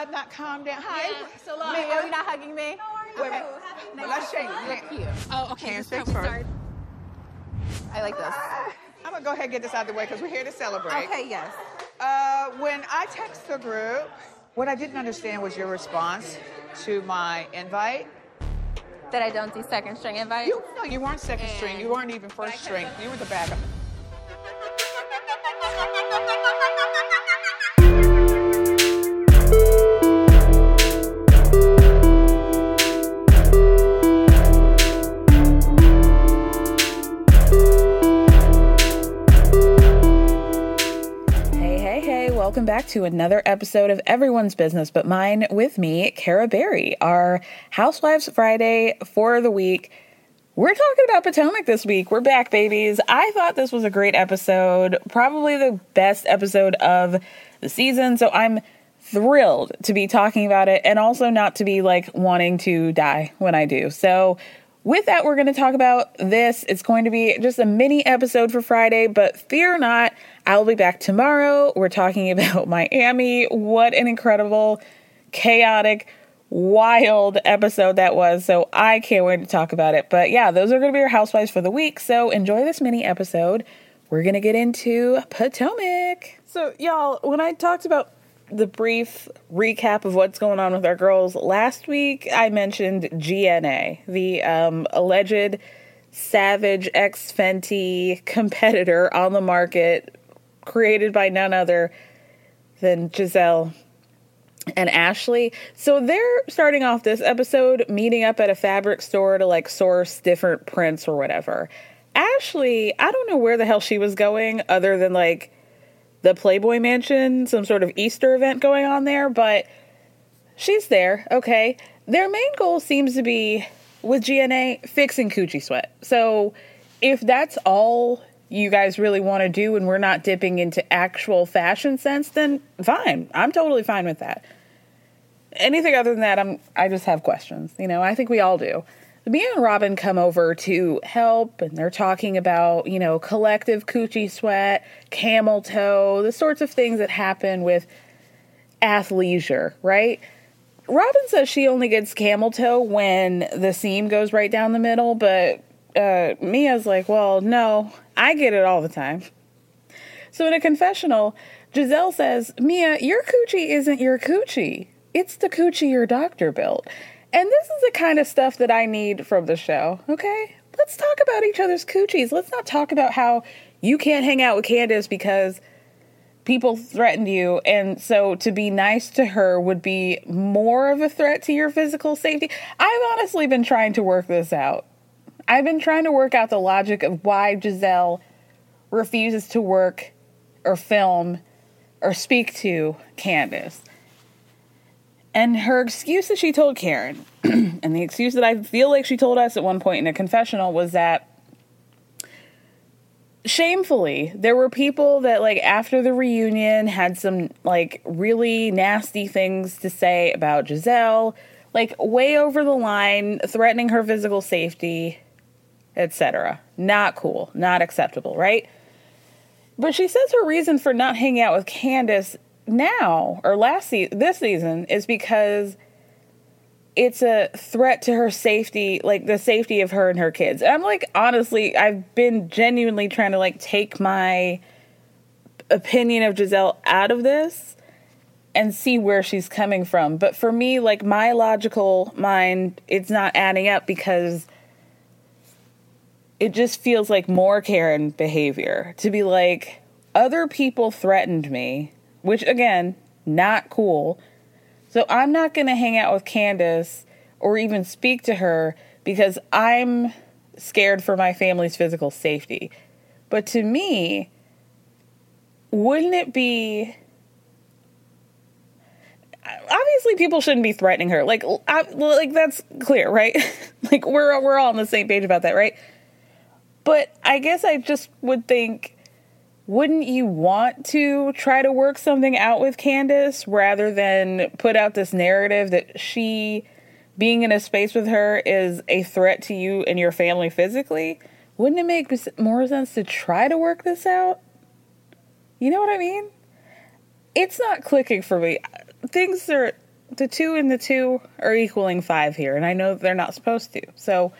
I've not calmed down. Hi. Yeah. So, uh, Mia. are you not hugging me? Wait, wait. Let's shake. Oh, okay. Hands fixed first. I like this. I'm gonna go ahead and get this out of the way because we're here to celebrate. Okay, yes. Uh, when I text the group, what I didn't understand was your response to my invite. That I don't do second string invite. You no, you weren't second string. You weren't even first string. You were the backup. Welcome back to another episode of Everyone's Business But Mine with me, Kara Berry, our Housewives Friday for the week. We're talking about Potomac this week. We're back, babies. I thought this was a great episode, probably the best episode of the season. So I'm thrilled to be talking about it and also not to be like wanting to die when I do. So, with that, we're going to talk about this. It's going to be just a mini episode for Friday, but fear not, I'll be back tomorrow. We're talking about Miami. What an incredible, chaotic, wild episode that was. So I can't wait to talk about it. But yeah, those are going to be your housewives for the week. So enjoy this mini episode. We're going to get into Potomac. So, y'all, when I talked about the brief recap of what's going on with our girls last week, I mentioned GNA, the um, alleged Savage X Fenty competitor on the market, created by none other than Gizelle and Ashley. So they're starting off this episode meeting up at a fabric store to like source different prints or whatever. Ashley, I don't know where the hell she was going other than like the Playboy Mansion, some sort of Easter event going on there, but she's there, okay. Their main goal seems to be with GNA fixing coochie sweat. So if that's all you guys really want to do and we're not dipping into actual fashion sense, then fine. I'm totally fine with that. Anything other than that, I'm I just have questions. You know, I think we all do. Mia and Robin come over to help, and they're talking about, you know, collective coochie sweat, camel toe, the sorts of things that happen with athleisure, right? Robin says she only gets camel toe when the seam goes right down the middle, but uh, Mia's like, well, no, I get it all the time. So in a confessional, Gizelle says, Mia, your coochie isn't your coochie. It's the coochie your doctor built. And this is the kind of stuff that I need from the show, okay? Let's talk about each other's coochies. Let's not talk about how you can't hang out with Candace because people threatened you. And so to be nice to her would be more of a threat to your physical safety. I've honestly been trying to work this out. I've been trying to work out the logic of why Gizelle refuses to work or film or speak to Candace. And her excuse that she told Karen, and the excuse that I feel like she told us at one point in a confessional was that shamefully, there were people that, like, after the reunion had some, like, really nasty things to say about Gizelle, like, way over the line, threatening her physical safety, etc. Not cool, not acceptable, right? But she says her reason for not hanging out with Candace now or last season, this season, is because it's a threat to her safety, like the safety of her and her kids. And I'm like, honestly, I've been genuinely trying to like take my opinion of Gizelle out of this and see where she's coming from. But for me, like my logical mind, it's not adding up because it just feels like more Karen behavior to be like, other people threatened me, which again, not cool. So I'm not going to hang out with Candace or even speak to her because I'm scared for my family's physical safety. But to me, wouldn't it be obviously people shouldn't be threatening her like I, like that's clear right like we're we're all on the same page about that right but i guess i just would think wouldn't you want to try to work something out with Candace rather than put out this narrative that she being in a space with her is a threat to you and your family physically? Wouldn't it make more sense to try to work this out? You know what I mean? It's not clicking for me. Things are the two and the two are equaling five here, and I know they're not supposed to. So,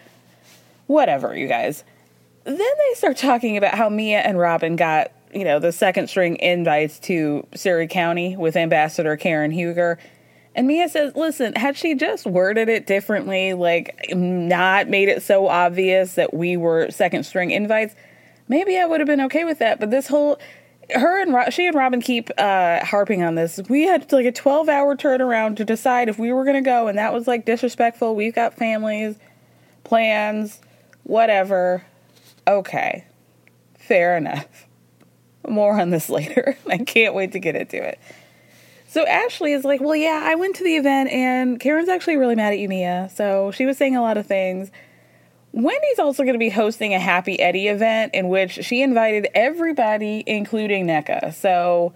whatever, you guys. Then they start talking about how Mia and Robin got you know, the second string invites to Surry County with Ambassador Karen Huger. And Mia says, listen, had she just worded it differently, like not made it so obvious that we were second string invites, maybe I would have been okay with that. But this whole, her and Ro- she and Robin keep uh, harping on this. We had like a 12 hour turnaround to decide if we were going to go, and that was like disrespectful. We've got families, plans, whatever. Okay, fair enough. More on this later. I can't wait to get into it. So Ashley is like, Well, yeah, I went to the event and Karen's actually really mad at you, Mia. So she was saying a lot of things. Wendy's also going to be hosting a Happy Eddie event in which she invited everybody, including Nneka. So,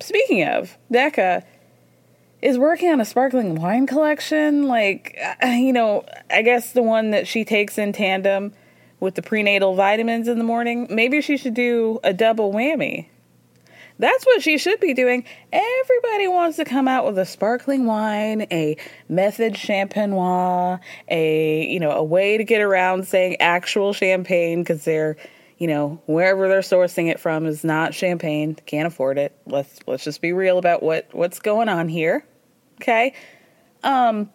speaking of, Nneka is working on a sparkling wine collection. Like, uh, you know, I guess the one that she takes in tandem with the prenatal vitamins in the morning, maybe she should do a double whammy. That's what she should be doing. Everybody wants to come out with a sparkling wine, a method champenois, a you know, a way to get around saying actual champagne because they're, you know, wherever they're sourcing it from is not champagne. Can't afford it. Let's let's just be real about what what's going on here. Okay? Um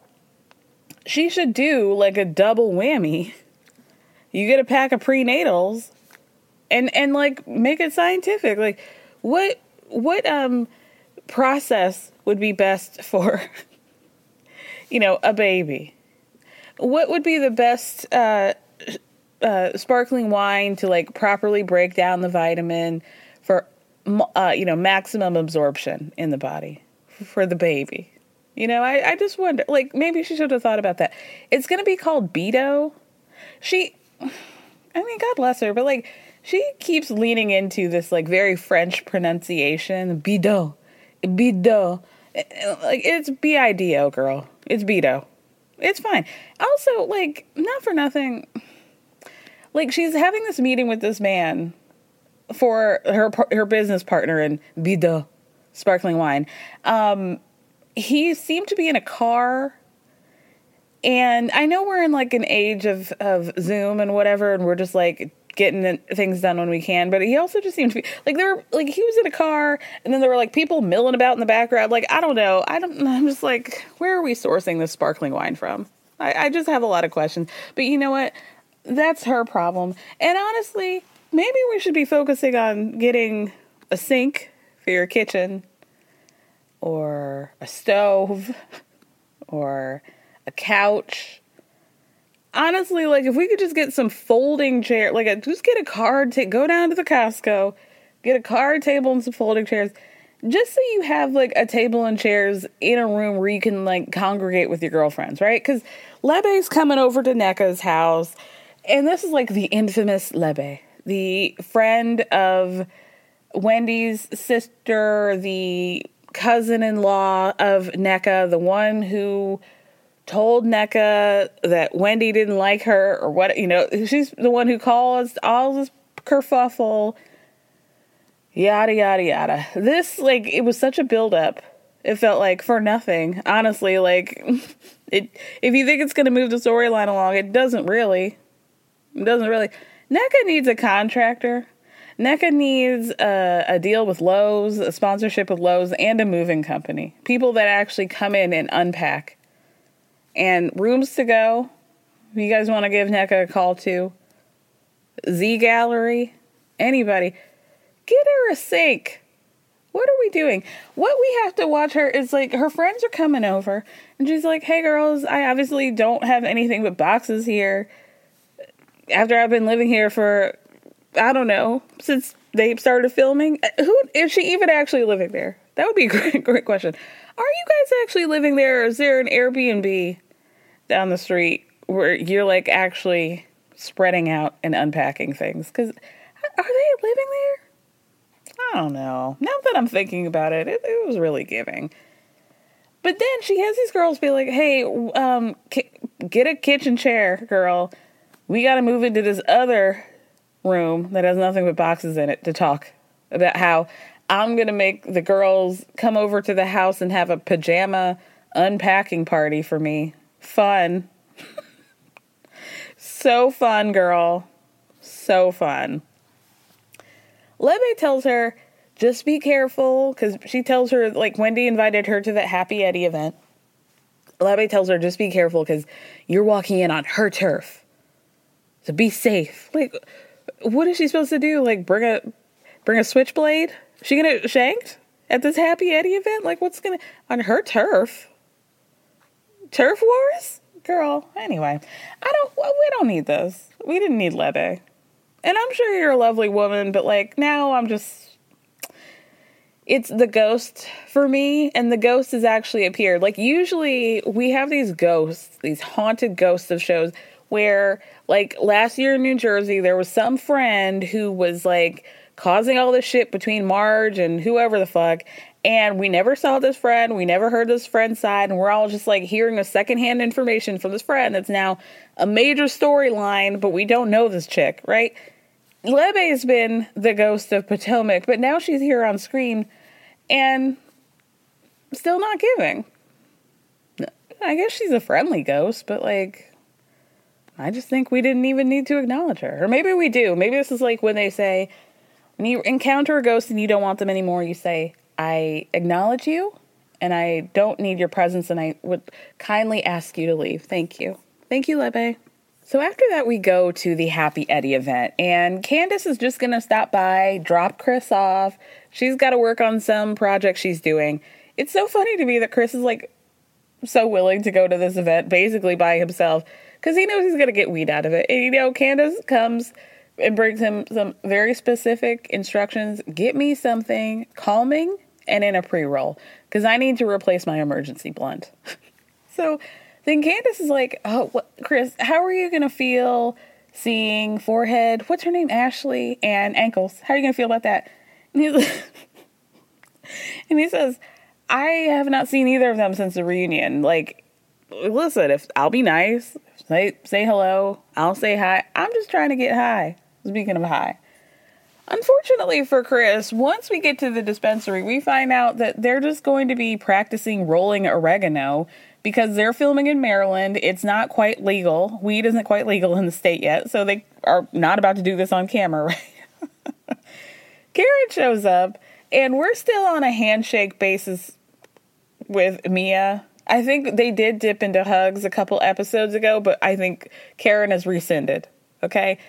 she should do like a double whammy you get a pack of prenatals and and like make it scientific. Like what what um process would be best for you know a baby? What would be the best uh, uh, sparkling wine to like properly break down the vitamin for uh, you know maximum absorption in the body for the baby? You know I, I just wonder like maybe she should have thought about that. It's gonna be called beto. She I mean, God bless her, but like she keeps leaning into this like very French pronunciation, bido, bido. Like it's B I D O, girl. It's bido. It's fine. Also, like not for nothing. Like she's having this meeting with this man for her her business partner in bido, sparkling wine. Um, he seemed to be in a car and I know we're in like an age of, of Zoom and whatever, and we're just like getting things done when we can. But he also just seemed to be like there were like he was in a car, and then there were like people milling about in the background. Like I don't know, I don't. I'm just like, where are we sourcing this sparkling wine from? I, I just have a lot of questions. But you know what? That's her problem. And honestly, maybe we should be focusing on getting a sink for your kitchen, or a stove, or a couch. honestly, like if we could just get some folding chair, like a, just get a card, take go down to the Costco, get a card table and some folding chairs, just so you have like a table and chairs in a room where you can like congregate with your girlfriends, right? Because Lebe's coming over to Nneka's house, and this is like the infamous Lebe, the friend of Wendy's sister, the cousin-in-law of Nneka, the one who told Nneka that Wendy didn't like her or what, you know, she's the one who caused all this kerfuffle, yada, yada, yada. This, like, it was such a buildup. It felt like for nothing, honestly. Like, it, if you think it's going to move the storyline along, it doesn't really. It doesn't really. Nneka needs a contractor. Nneka needs a, a, deal with Lowe's, a sponsorship with Lowe's, and a moving company. People that actually come in and unpack and rooms to go. You guys want to give Nneka a call to Z Gallerie, anybody, get her a sink. What are we doing? What we have to watch her is like her friends are coming over, and she's like, "Hey girls, I obviously don't have anything but boxes here. After I've been living here for, I don't know, since they started filming. Uh, who is she even actually living there? That would be a great, great question. Are you guys actually living there, or is there an Airbnb down the street where you're like actually spreading out and unpacking things. Because are they living there? I don't know. Now that I'm thinking about it, it, it was really giving. But then she has these girls be like, "Hey, um, get a kitchen chair, girl. We got to move into this other room that has nothing but boxes in it to talk about how I'm gonna make the girls come over to the house and have a pajama unpacking party for me Fun. so fun, girl. So fun. Lebe tells her, just be careful, because she tells her, like, Wendy invited her to that Happy Eddie event. Lebe tells her, just be careful, because you're walking in on her turf. So be safe. Like, what is she supposed to do? Like, bring a bring a switchblade? She gonna shanked at this Happy Eddie event? Like, what's gonna on her turf? Turf wars? Girl, anyway, I don't, we don't need this. We didn't need Lebe. And I'm sure you're a lovely woman, but like now I'm just, it's the ghost for me, and the ghost has actually appeared. Like, usually we have these ghosts, these haunted ghosts of shows where, like, last year in New Jersey, there was some friend who was like causing all this shit between Marge and whoever the fuck, and we never saw this friend. We never heard this friend's side. And we're all just like hearing a secondhand information from this friend that's now a major storyline, but we don't know this chick, right? Lebe has been the ghost of Potomac, but now she's here on screen and still not giving. I guess she's a friendly ghost, but like, I just think we didn't even need to acknowledge her. Or maybe we do. Maybe this is like when they say, when you encounter a ghost and you don't want them anymore, you say, I acknowledge you and I don't need your presence and I would kindly ask you to leave. Thank you. Thank you, Lebe. So after that, we go to the Happy Eddie event, and Candace is just gonna stop by, drop Chris off. She's got to work on some project she's doing. It's so funny to me that Chris is like so willing to go to this event basically by himself because he knows he's gonna get weed out of it. And you know, Candace comes and brings him some very specific instructions. Get me something calming and in a pre roll because I need to replace my emergency blunt. so then Candace is like, Oh, what, Chris, how are you going to feel seeing forehead? What's her name? Ashley and ankles. How are you going to feel about that? And, he's and he says, I have not seen either of them since the reunion. Like, listen, if I'll be nice, say say hello, I'll say hi. I'm just trying to get high. Speaking of high. Unfortunately for Chris, once we get to the dispensary, we find out that they're just going to be practicing rolling oregano because they're filming in Maryland. It's not quite legal. Weed isn't quite legal in the state yet, so they are not about to do this on camera, right? Karen shows up, and we're still on a handshake basis with Mia. I think they did dip into hugs a couple episodes ago, but I think Karen has rescinded. Okay?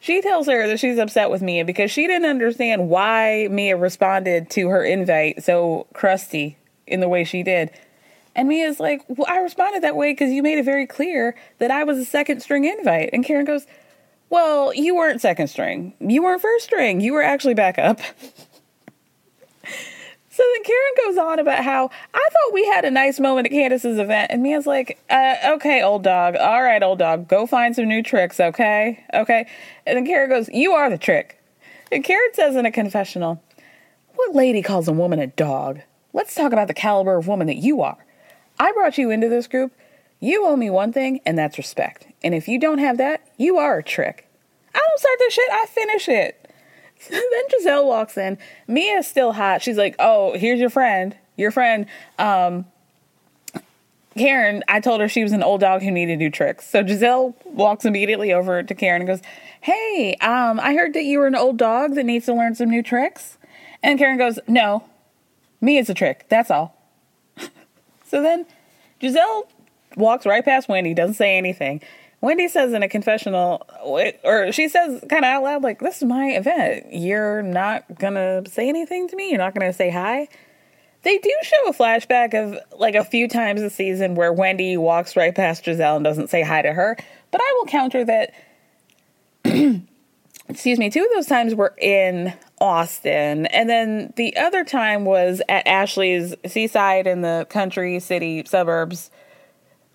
She tells her that she's upset with Mia because she didn't understand why Mia responded to her invite so crusty in the way she did. And Mia's like, Well, I responded that way because you made it very clear that I was a second string invite. And Karen goes, Well, you weren't second string. You weren't first string. You were actually backup. So then Karen goes on about how I thought we had a nice moment at Candace's event, and Mia's like, uh, "Okay, old dog. All right, old dog. Go find some new tricks, okay? Okay." And then Karen goes, "You are the trick." And Karen says in a confessional, "What lady calls a woman a dog? Let's talk about the caliber of woman that you are. I brought you into this group. You owe me one thing, and that's respect. And if you don't have that, you are a trick. I don't start this shit. I finish it." then Gizelle walks in. Mia's still hot. She's like, "Oh, here's your friend. Your friend, um, Karen. I told her she was an old dog who needed new tricks." So Gizelle walks immediately over to Karen and goes, "Hey, um, I heard that you were an old dog that needs to learn some new tricks." And Karen goes, "No, Mia is a trick. That's all." so then Gizelle walks right past Wendy, doesn't say anything. Wendy says in a confessional, or she says kind of out loud, like, This is my event. You're not gonna say anything to me? You're not gonna say hi? They do show a flashback of like a few times a season where Wendy walks right past Gizelle and doesn't say hi to her. But I will counter that, excuse me, two of those times were in Austin. And then the other time was at Ashley's seaside in the country, city, suburbs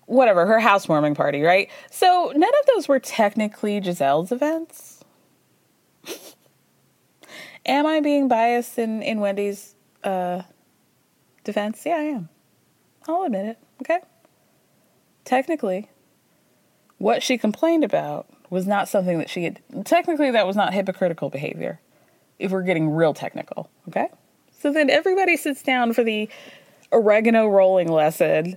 whatever, her housewarming party, right? So none of those were technically Gizelle's events. am I being biased in, in Wendy's uh, defense? Yeah, I am. I'll admit it, okay? Technically, what she complained about was not something that she had. Technically, that was not hypocritical behavior, if we're getting real technical, okay? So then everybody sits down for the oregano rolling lesson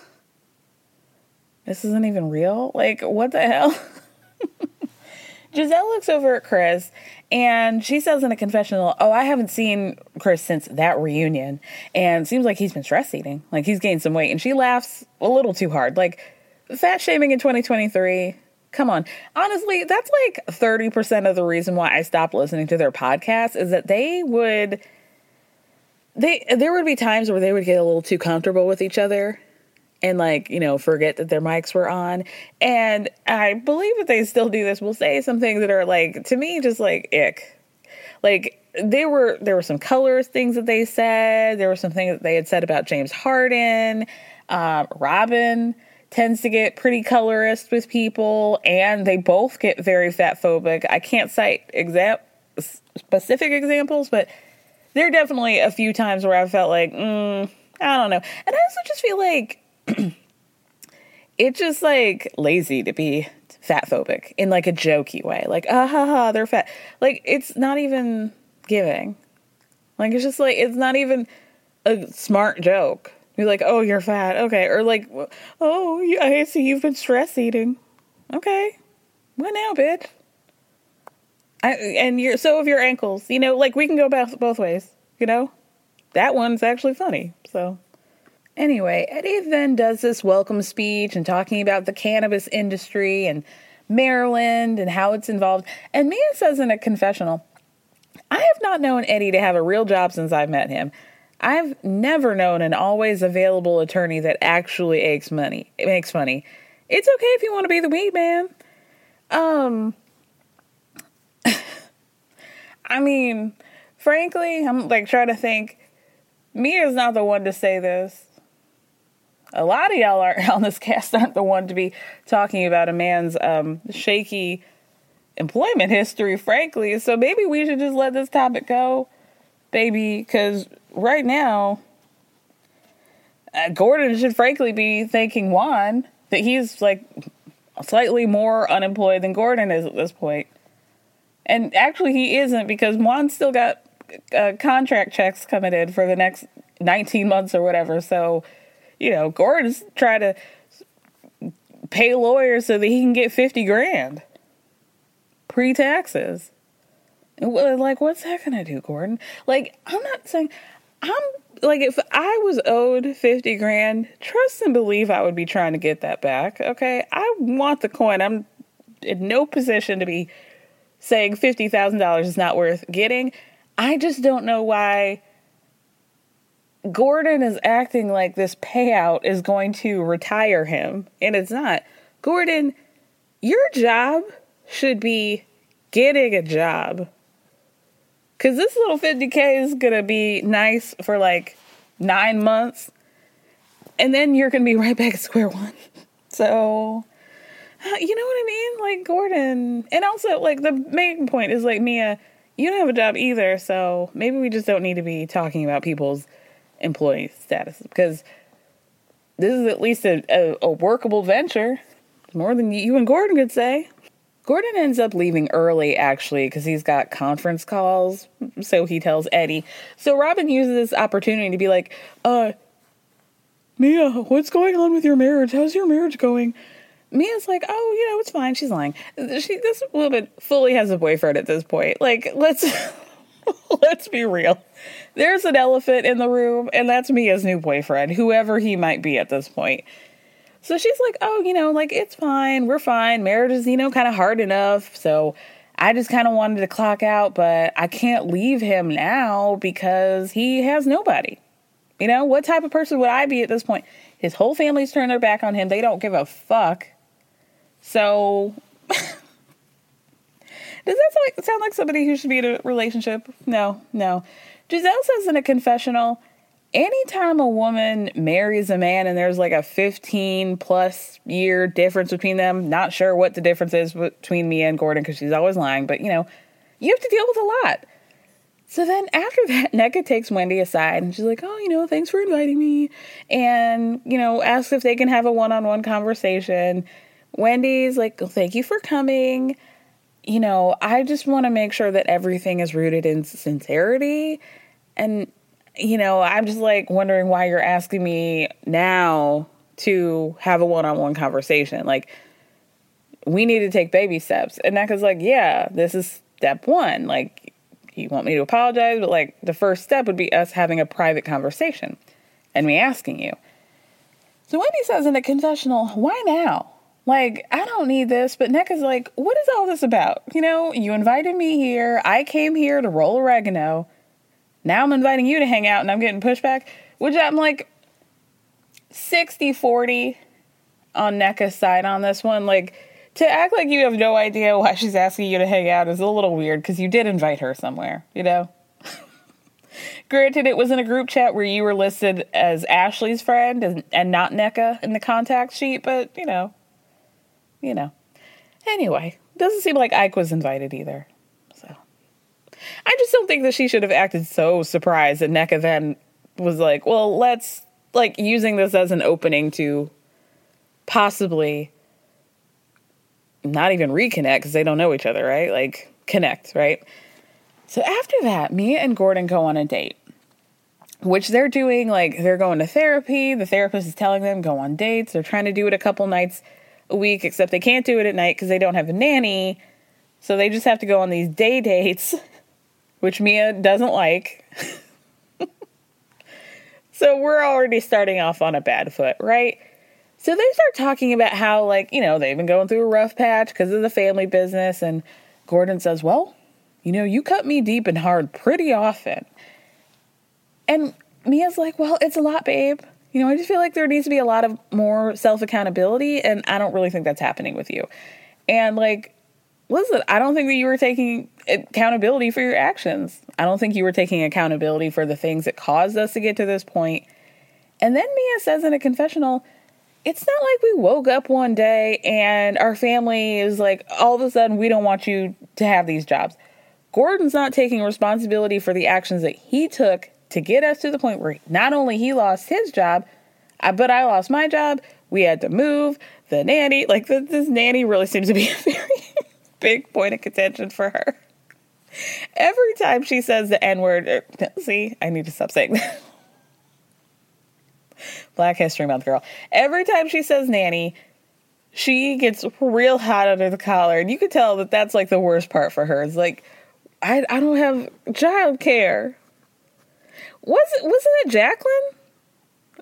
this isn't even real. Like, what the hell? Gizelle looks over at Chris and she says in a confessional, Oh, I haven't seen Chris since that reunion. And seems like he's been stress eating. Like he's gained some weight. And she laughs a little too hard. Like, fat shaming in 2023. Come on. Honestly, that's like 30% of the reason why I stopped listening to their podcast is that they would they there would be times where they would get a little too comfortable with each other and like you know forget that their mics were on. And i believe that they still do this. Will say some things that are like to me just like ick. Like there were there were some colors things that they said. There were some things that they had said about james harden. Um, robin tends to get pretty colorist with people, and they both get very fat phobic. I can't cite exact specific examples, but there are definitely a few times where I felt like, mm, I don't know. And I also just feel like it's just like lazy to be fat phobic in like a jokey way. Like, ah ha ha, they're fat. Like, it's not even giving. Like, it's just like, it's not even a smart joke. You're like, oh, you're fat. Okay. Or like, oh, I see you've been stress eating. Okay. What now, bitch? I, and you're so of your ankles. You know, like we can go both both ways. You know, that one's actually funny. So anyway, Eddie then does this welcome speech and talking about the cannabis industry and Maryland and how it's involved. And Mia says in a confessional, I have not known Eddie to have a real job since I've met him. I've never known an always available attorney that actually makes money. It makes money. It's okay if you want to be the weed man. Um, I mean, frankly, I'm like trying to think. Mia's not the one to say this. A lot of y'all aren't on this cast aren't the one to be talking about a man's um, shaky employment history, frankly. So maybe we should just let this topic go, baby, because right now, uh, Gordon should frankly be thanking Juan that he's like slightly more unemployed than Gordon is at this point. And actually, he isn't because Juan's still got uh, contract checks coming in for the next 19 months or whatever. So, you know, Gordon's trying to pay lawyers so that he can get 50 grand pre taxes. Like, what's that gonna do, Gordon? Like, I'm not saying I'm like if I was owed 50 grand, trust and believe I would be trying to get that back. Okay. I want the coin. I'm in no position to be saying $50,000 is not worth getting. I just don't know why Gordon is acting like this payout is going to retire him, and it's not. Gordon, your job should be getting a job. Because this little 50K is going to be nice for like nine months, and then you're going to be right back at square one. So, uh, you know what I mean? Like, Gordon. And also, like, the main point is like, Mia, you don't have a job either, so maybe we just don't need to be talking about people's employee status because this is at least a, a, a workable venture. More than you and Gordon could say. Gordon ends up leaving early actually because he's got conference calls. So he tells Eddie. So Robin uses this opportunity to be like, uh, Mia, what's going on with your marriage? How's your marriage going? Mia's like, oh, you know, it's fine. She's lying. She this woman fully has a boyfriend at this point. Like, let's let's be real. There's an elephant in the room, and that's Mia's new boyfriend, whoever he might be at this point. So she's like, oh, you know, like it's fine. We're fine. Marriage is, you know, kind of hard enough. So I just kind of wanted to clock out, but I can't leave him now because he has nobody. You know, what type of person would I be at this point? His whole family's turned their back on him. They don't give a fuck. So, does that sound like, sound like somebody who should be in a relationship? No, no. Gizelle says in a confessional anytime a woman marries a man and there's like a 15 plus year difference between them, not sure what the difference is between me and Gordon because she's always lying, but you know, you have to deal with a lot. So then after that, Nneka takes Wendy aside and she's like, Oh, you know, thanks for inviting me. And, you know, asks if they can have a one on one conversation. Wendy's like, Thank you for coming. You know, I just want to make sure that everything is rooted in sincerity. And you know, I'm just like wondering why you're asking me now to have a one on one conversation. Like, we need to take baby steps. And Nneka's like, yeah, this is step one. Like, you want me to apologize, but like, the first step would be us having a private conversation and me asking you. So Wendy says in the confessional, why now? Like, I don't need this, but Nneka's like, what is all this about? You know, you invited me here. I came here to roll oregano. Now I'm inviting you to hang out and I'm getting pushback, which I'm like 60 40 on Nneka's side on this one. Like, to act like you have no idea why she's asking you to hang out is a little weird because you did invite her somewhere, you know? Granted, it was in a group chat where you were listed as Ashley's friend and, and not Nneka in the contact sheet, but you know, you know. Anyway, doesn't seem like Ike was invited either. I just don't think that she should have acted so surprised that Nneka then was like, well, let's like using this as an opening to possibly not even reconnect because they don't know each other, right? Like connect, right? So after that, Mia and Gordon go on a date, which they're doing like they're going to therapy. The therapist is telling them go on dates. They're trying to do it a couple nights a week, except they can't do it at night because they don't have a nanny. So they just have to go on these day dates, which Mia doesn't like. so we're already starting off on a bad foot, right? So they start talking about how, like, you know, they've been going through a rough patch because of the family business. And Gordon says, Well, you know, you cut me deep and hard pretty often. And Mia's like, Well, it's a lot, babe. You know, I just feel like there needs to be a lot of more self accountability. And I don't really think that's happening with you. And like, listen, I don't think that you were taking accountability for your actions. I don't think you were taking accountability for the things that caused us to get to this point. And then Mia says in a confessional, it's not like we woke up one day and our family is like, all of a sudden, we don't want you to have these jobs. Gordon's not taking responsibility for the actions that he took to get us to the point where not only he lost his job, but I lost my job. We had to move the nanny. Like this nanny really seems to be a very big point of contention for her. Every time she says the N word, er, see, I need to stop saying that. Black History Month girl. Every time she says nanny, she gets real hot under the collar, and you can tell that that's like the worst part for her. It's like, I I don't have child care. Was it wasn't it Jacqueline?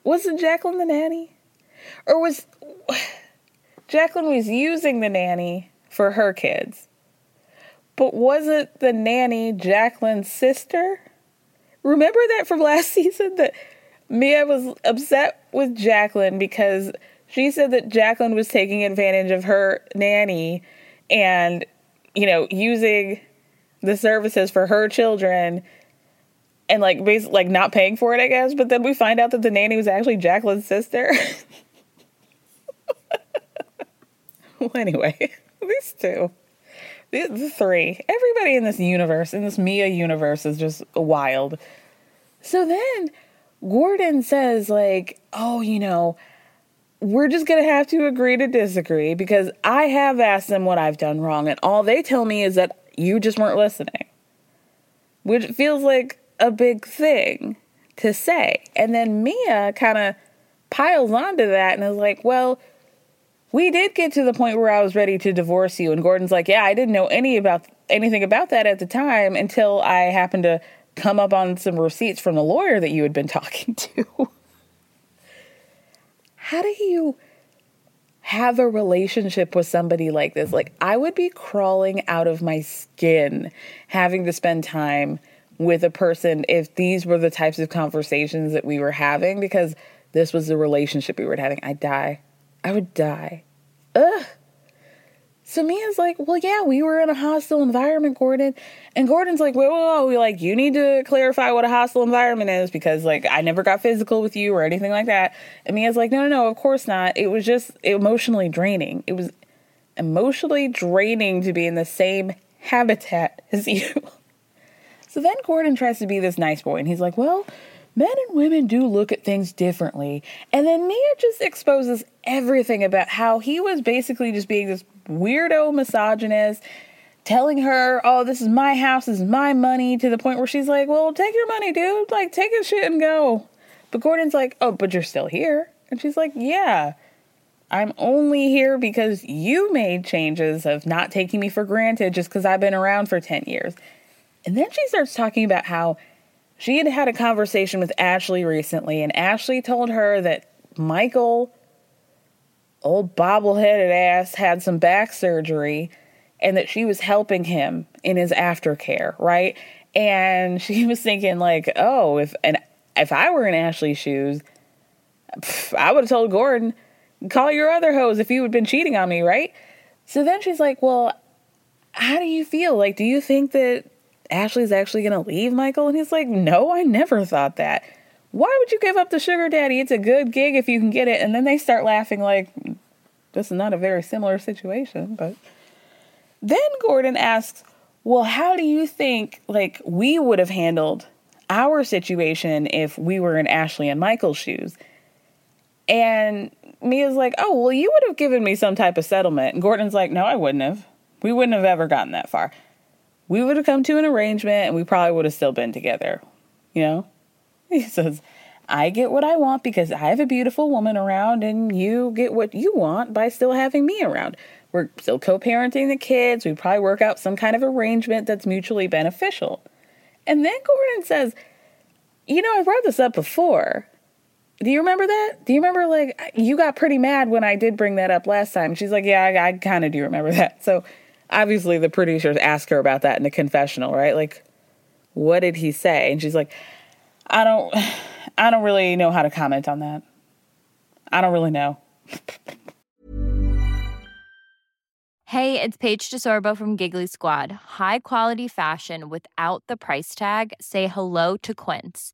Wasn't Jacqueline the nanny, or was Jacqueline was using the nanny for her kids? But wasn't the nanny Jacqueline's sister? Remember that from last season that Mia was upset with Jacqueline because she said that Jacqueline was taking advantage of her nanny and, you know, using the services for her children and like basically like not paying for it, I guess. But then we find out that the nanny was actually Jacqueline's sister. well, anyway, these two, the, the three, everybody in this universe, in this Mia universe, is just wild. So then Gordon says, like, oh, you know, we're just going to have to agree to disagree because I have asked them what I've done wrong, and all they tell me is that you just weren't listening, which feels like a big thing to say. And then Mia kind of piles onto that and is like, well, we did get to the point where I was ready to divorce you. And Gordon's like, yeah, I didn't know any about anything about that at the time until I happened to come up on some receipts from the lawyer that you had been talking to. How do you have a relationship with somebody like this? Like, I would be crawling out of my skin having to spend time with a person if these were the types of conversations that we were having because this was the relationship we were having. I'd die. I would die. Ugh. So Mia's like, well, yeah, we were in a hostile environment, Gordon. And Gordon's like, whoa, whoa, whoa. We like, you need to clarify what a hostile environment is because like I never got physical with you or anything like that. And Mia's like, no, no, no, of course not. It was just emotionally draining. It was emotionally draining to be in the same habitat as you. so then Gordon tries to be this nice boy and he's like, well, men and women do look at things differently. And then Mia just exposes everything about how he was basically just being this weirdo misogynist telling her, oh, this is my house, this is my money, to the point where she's like, well, take your money, dude. Like, take your shit and go. But Gordon's like, oh, but you're still here. And she's like, yeah, I'm only here because you made changes of not taking me for granted just because I've been around for 10 years. And then she starts talking about how she had had a conversation with Ashley recently, and Ashley told her that Michael old bobbleheaded ass had some back surgery and that she was helping him in his aftercare, right? And she was thinking like, oh, if and if I were in Ashley's shoes, pff, I would have told Gordon, call your other hoes if you had been cheating on me, right? So then she's like, well, how do you feel? Like, do you think that Ashley's actually going to leave Michael? And he's like, no, I never thought that. Why would you give up the sugar daddy? It's a good gig if you can get it. And then they start laughing like, this is not a very similar situation. But then Gordon asks, well, how do you think like we would have handled our situation if we were in Ashley and Michael's shoes? And Mia's like, oh, well, you would have given me some type of settlement. And Gordon's like, no, I wouldn't have. We wouldn't have ever gotten that far. We would have come to an arrangement and we probably would have still been together. You know? He says, I get what I want because I have a beautiful woman around, and you get what you want by still having me around. We're still co parenting the kids. We probably work out some kind of arrangement that's mutually beneficial. And then Gordon says, You know, I brought this up before. Do you remember that? Do you remember, like, you got pretty mad when I did bring that up last time? She's like, Yeah, I, I kind of do remember that. So obviously the producers ask her about that in the confessional, right? Like, what did he say? And she's like, I don't I don't really know how to comment on that. I don't really know. hey, it's Paige DeSorbo from Giggly Squad. High quality fashion without the price tag. Say hello to Quince.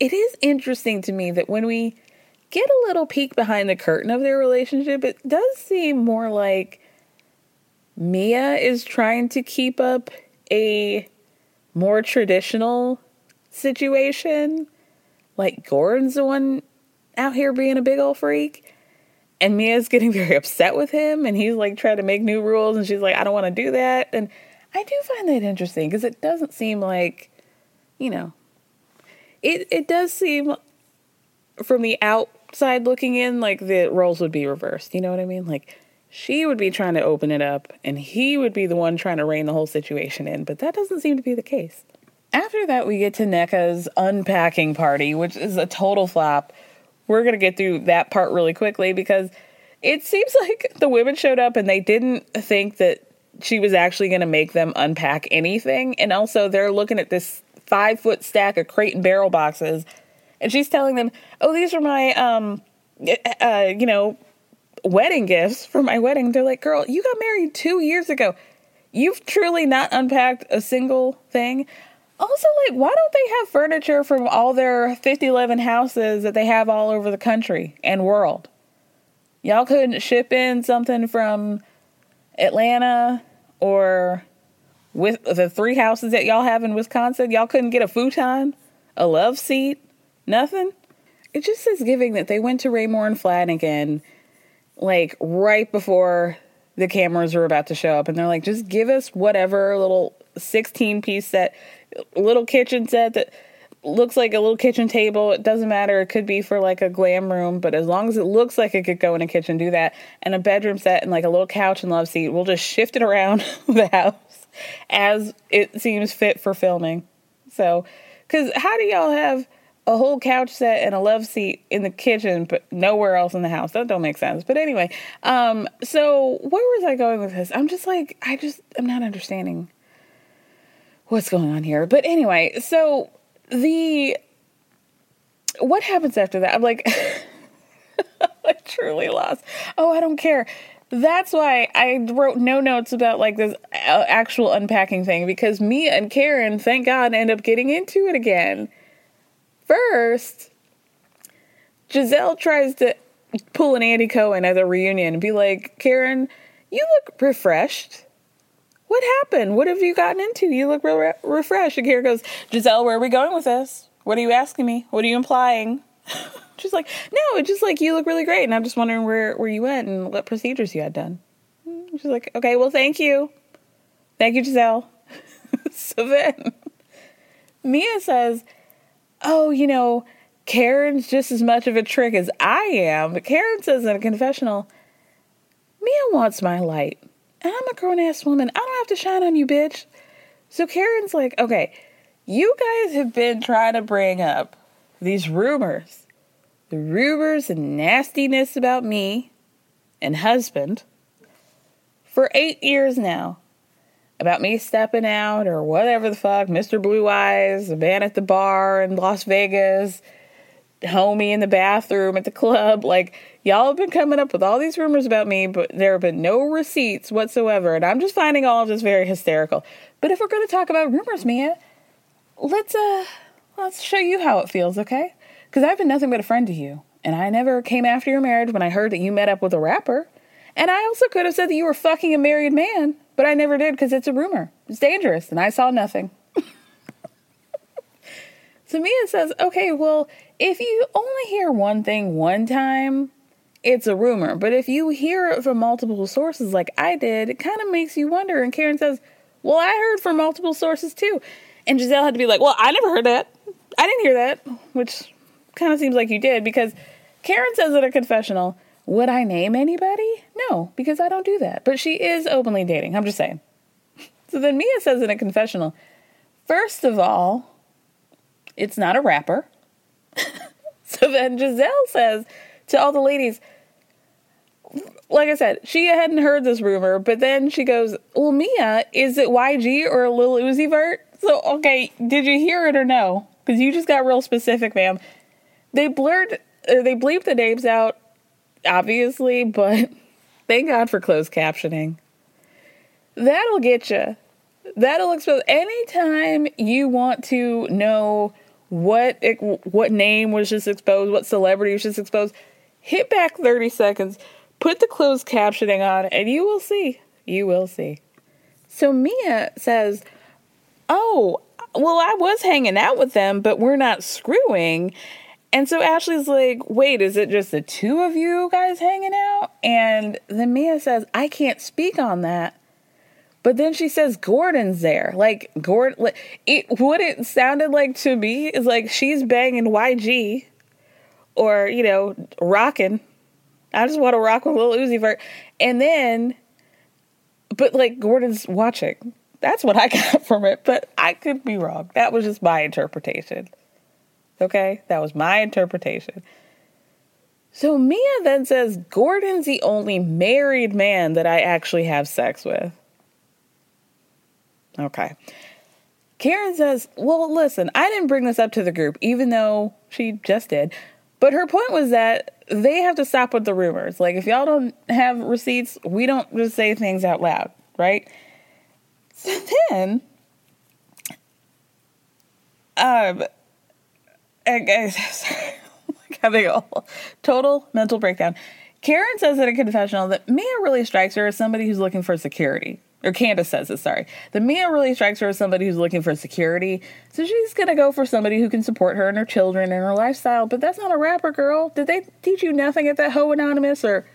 it is interesting to me that when we get a little peek behind the curtain of their relationship it does seem more like Mia is trying to keep up a more traditional situation. Like Gordon's the one out here being a big old freak. And Mia's getting very upset with him, and he's like trying to make new rules, and she's like, I don't want to do that. And I do find that interesting because it doesn't seem like, you know, it it does seem from the outside looking in like the roles would be reversed. You know what I mean? Like she would be trying to open it up and he would be the one trying to rein the whole situation in, but that doesn't seem to be the case. After that, we get to Nneka's unpacking party, which is a total flop. We're going to get through that part really quickly because it seems like the women showed up and they didn't think that she was actually going to make them unpack anything. And also, they're looking at this five foot stack of crate and barrel boxes, and she's telling them, Oh, these are my, um, uh, you know, wedding gifts for my wedding. They're like, girl, you got married two years ago. You've truly not unpacked a single thing. Also, like, why don't they have furniture from all their 5011 houses that they have all over the country and world? Y'all couldn't ship in something from Atlanta or with the three houses that y'all have in Wisconsin. Y'all couldn't get a futon, a love seat, nothing. It just is giving that they went to Raymour and Flanigan like right before the cameras were about to show up and they're like just give us whatever little 16 piece set little kitchen set that looks like a little kitchen table it doesn't matter it could be for like a glam room but as long as it looks like it could go in a kitchen do that and a bedroom set and like a little couch and love seat we'll just shift it around the house as it seems fit for filming so because how do y'all have a whole couch set and a love seat in the kitchen, but nowhere else in the house. That don't make sense. But anyway, um, so where was I going with this? I'm just like, I just, I'm not understanding what's going on here. But anyway, so the, what happens after that? I'm like, I truly lost. Oh, I don't care. That's why I wrote no notes about like this uh, actual unpacking thing because me and Karen, thank God, end up getting into it again first, Gizelle tries to pull an Andy Cohen at a reunion and be like, Karen, you look refreshed. What happened? What have you gotten into? You look real re- refreshed. And Karen goes, Gizelle, where are we going with this? What are you asking me? What are you implying? She's like, no, it's just like you look really great. And I'm just wondering where, where you went and what procedures you had done. Mm, she's like, okay, well, thank you. Thank you, Gizelle. so then Mia says, oh, you know, Karen's just as much of a trick as I am. But Karen says in a confessional, Mia wants my light. And I'm a grown ass woman. I don't have to shine on you, bitch. So Karen's like, okay, you guys have been trying to bring up these rumors, the rumors and nastiness about me and husband for eight years now about me stepping out or whatever the fuck, Mr. Blue Eyes, the man at the bar in Las Vegas, homie in the bathroom at the club. Like, y'all have been coming up with all these rumors about me, but there have been no receipts whatsoever. And I'm just finding all of this very hysterical. But if we're going to talk about rumors, Mia, let's, uh, let's show you how it feels, okay? Because I've been nothing but a friend to you. And I never came after your marriage when I heard that you met up with a rapper. And I also could have said that you were fucking a married man, but I never did because it's a rumor. It's dangerous, and I saw nothing. so Mia says, okay, well, if you only hear one thing one time, it's a rumor. But if you hear it from multiple sources like I did, it kind of makes you wonder. And Karen says, well, I heard from multiple sources too. And Gizelle had to be like, well, I never heard that. I didn't hear that, which kind of seems like you did because Karen says in a confessional, would I name anybody? No, because I don't do that. But she is openly dating. I'm just saying. So then Mia says in a confessional, first of all, it's not a rapper. so then Gizelle says to all the ladies, like I said, she hadn't heard this rumor, but then she goes, Well, Mia, is it YG or Lil Uzi Vert? So, okay, did you hear it or no? Because you just got real specific, ma'am. They blurred, uh, they bleeped the names out obviously, but thank God for closed captioning. That'll get you. That'll expose anytime you want to know what it, what name was just exposed, what celebrity was just exposed. Hit back 30 seconds, put the closed captioning on, and you will see. You will see. So Mia says, "Oh, well, I was hanging out with them, but we're not screwing." And so Ashley's like, wait, is it just the two of you guys hanging out? And then Mia says, I can't speak on that. But then she says Gordon's there. Like Gordon, it, what it sounded like to me is like she's banging YG, or you know, rocking. I just want to rock with Lil Uzi Vert, and then, but like Gordon's watching. That's what I got from it, but I could be wrong. That was just my interpretation. Okay, that was my interpretation. So Mia then says Gordon's the only married man that I actually have sex with. Okay. Karen says, Well, listen, I didn't bring this up to the group, even though she just did. But her point was that they have to stop with the rumors. Like, if y'all don't have receipts, we don't just say things out loud, right? So then, um, having a total mental breakdown. Karen says in a confessional that Mia really strikes her as somebody who's looking for security. Or Candace says this, sorry. That Mia really strikes her as somebody who's looking for security. So she's gonna go for somebody who can support her and her children and her lifestyle. But that's not a rapper, girl. Did they teach you nothing at that Ho Anonymous or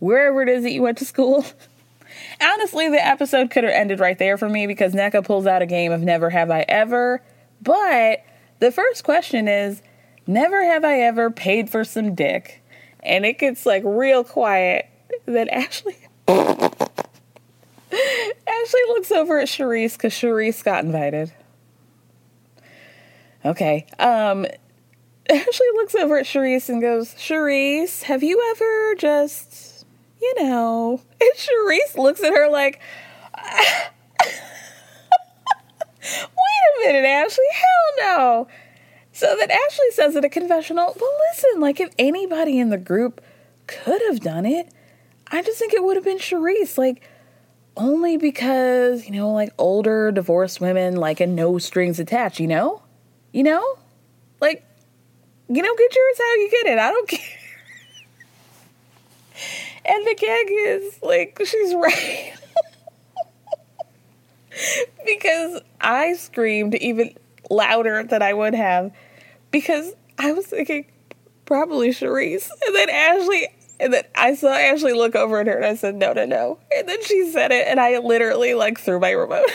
wherever it is that you went to school? Honestly, the episode could have ended right there for me because Nneka pulls out a game of Never Have I Ever. But the first question is Never have I ever paid for some dick. And it gets like real quiet. Then Ashley. Ashley looks over at Charrisse because Charrisse got invited. Okay. Um, Ashley looks over at Charrisse and goes, Charrisse, have you ever just, you know? And Charrisse looks at her like, minute, Ashley. Hell no. So then Ashley says at a confessional, well, listen, like if anybody in the group could have done it, I just think it would have been Charrisse. Like, only because, you know, like older divorced women like a no strings attached, you know? You know? Like, you know, get yours how you get it. I don't care. And the gag is like, she's right. because I screamed even louder than I would have because I was thinking probably Charrisse. And then Ashley, and then I saw Ashley look over at her and I said, no, no, no. And then she said it and I literally like threw my remote.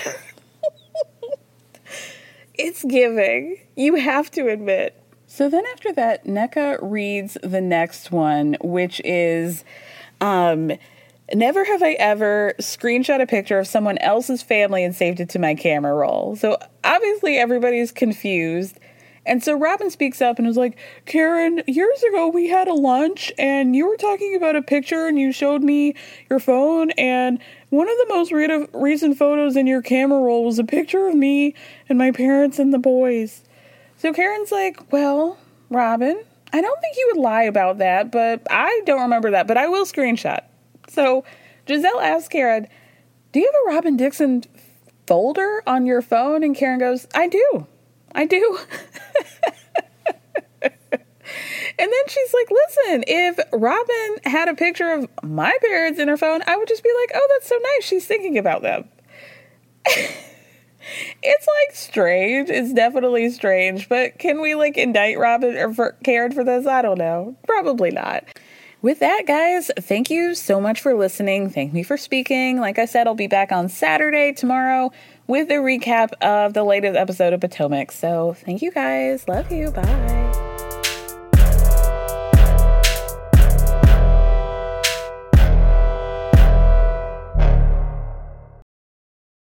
it's giving. You have to admit. So then after that, Nneka reads the next one, which is um, Never have I ever screenshot a picture of someone else's family and saved it to my camera roll. So obviously everybody's confused. And so Robin speaks up and is like, Karen, years ago we had a lunch and you were talking about a picture and you showed me your phone. And one of the most re- recent photos in your camera roll was a picture of me and my parents and the boys. So Karen's like, Well, Robin, I don't think you would lie about that, but I don't remember that, but I will screenshot. So Gizelle asks Karen, Do you have a Robin Dixon folder on your phone? And Karen goes, I do. I do. and then she's like, listen, if Robin had a picture of my parents in her phone, I would just be like, oh, that's so nice. She's thinking about them. it's like strange. It's definitely strange. But can we like indict Robin or for Karen for this? I don't know. Probably not. With that, guys, thank you so much for listening. Thank me for speaking. Like I said, I'll be back on Saturday tomorrow with a recap of the latest episode of Potomac. So thank you guys. Love you. Bye.